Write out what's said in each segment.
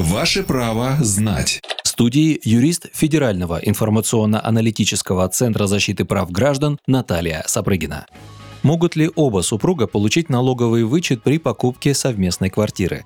Ваше право знать. В студии юрист Федерального информационно-аналитического центра защиты прав граждан Наталья Сапрыгина. Могут ли оба супруга получить налоговый вычет при покупке совместной квартиры?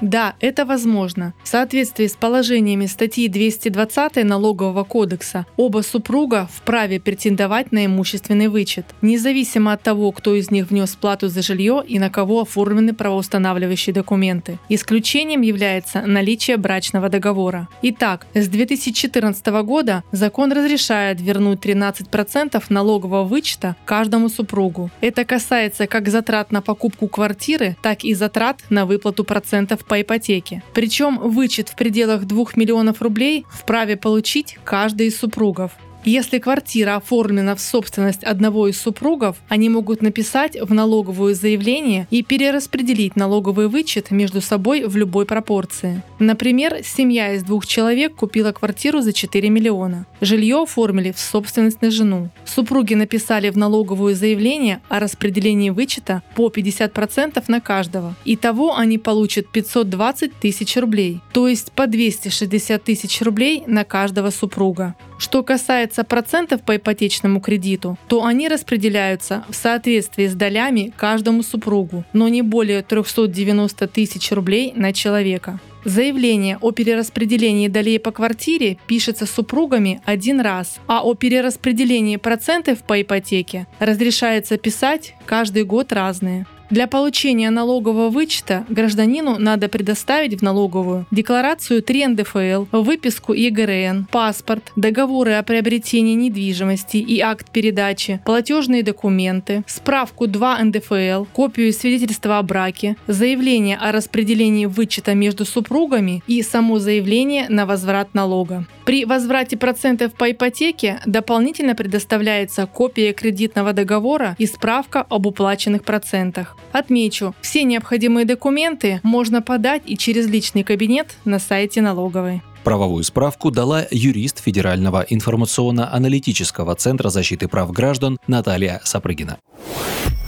Да, это возможно. В соответствии с положениями статьи 220 Налогового кодекса оба супруга вправе претендовать на имущественный вычет, независимо от того, кто из них внес плату за жилье и на кого оформлены правоустанавливающие документы. Исключением является наличие брачного договора. Итак, с 2014 года закон разрешает вернуть 13% налогового вычета каждому супругу. Это касается как затрат на покупку квартиры, так и затрат на выплату процентов по ипотеке. Причем вычет в пределах 2 миллионов рублей вправе получить каждый из супругов. Если квартира оформлена в собственность одного из супругов, они могут написать в налоговое заявление и перераспределить налоговый вычет между собой в любой пропорции. Например, семья из двух человек купила квартиру за 4 миллиона. Жилье оформили в собственность на жену. Супруги написали в налоговое заявление о распределении вычета по 50% на каждого. Итого они получат 520 тысяч рублей, то есть по 260 тысяч рублей на каждого супруга. Что касается процентов по ипотечному кредиту, то они распределяются в соответствии с долями каждому супругу, но не более 390 тысяч рублей на человека. Заявление о перераспределении долей по квартире пишется супругами один раз, а о перераспределении процентов по ипотеке разрешается писать каждый год разные. Для получения налогового вычета гражданину надо предоставить в налоговую декларацию 3 НДФЛ, выписку ЕГРН, паспорт, договоры о приобретении недвижимости и акт передачи, платежные документы, справку 2 НДФЛ, копию свидетельства о браке, заявление о распределении вычета между супругами и само заявление на возврат налога. При возврате процентов по ипотеке дополнительно предоставляется копия кредитного договора и справка об уплаченных процентах. Отмечу, все необходимые документы можно подать и через личный кабинет на сайте налоговой. Правовую справку дала юрист Федерального информационно-аналитического центра защиты прав граждан Наталья Сапрыгина.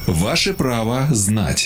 Ваше право знать.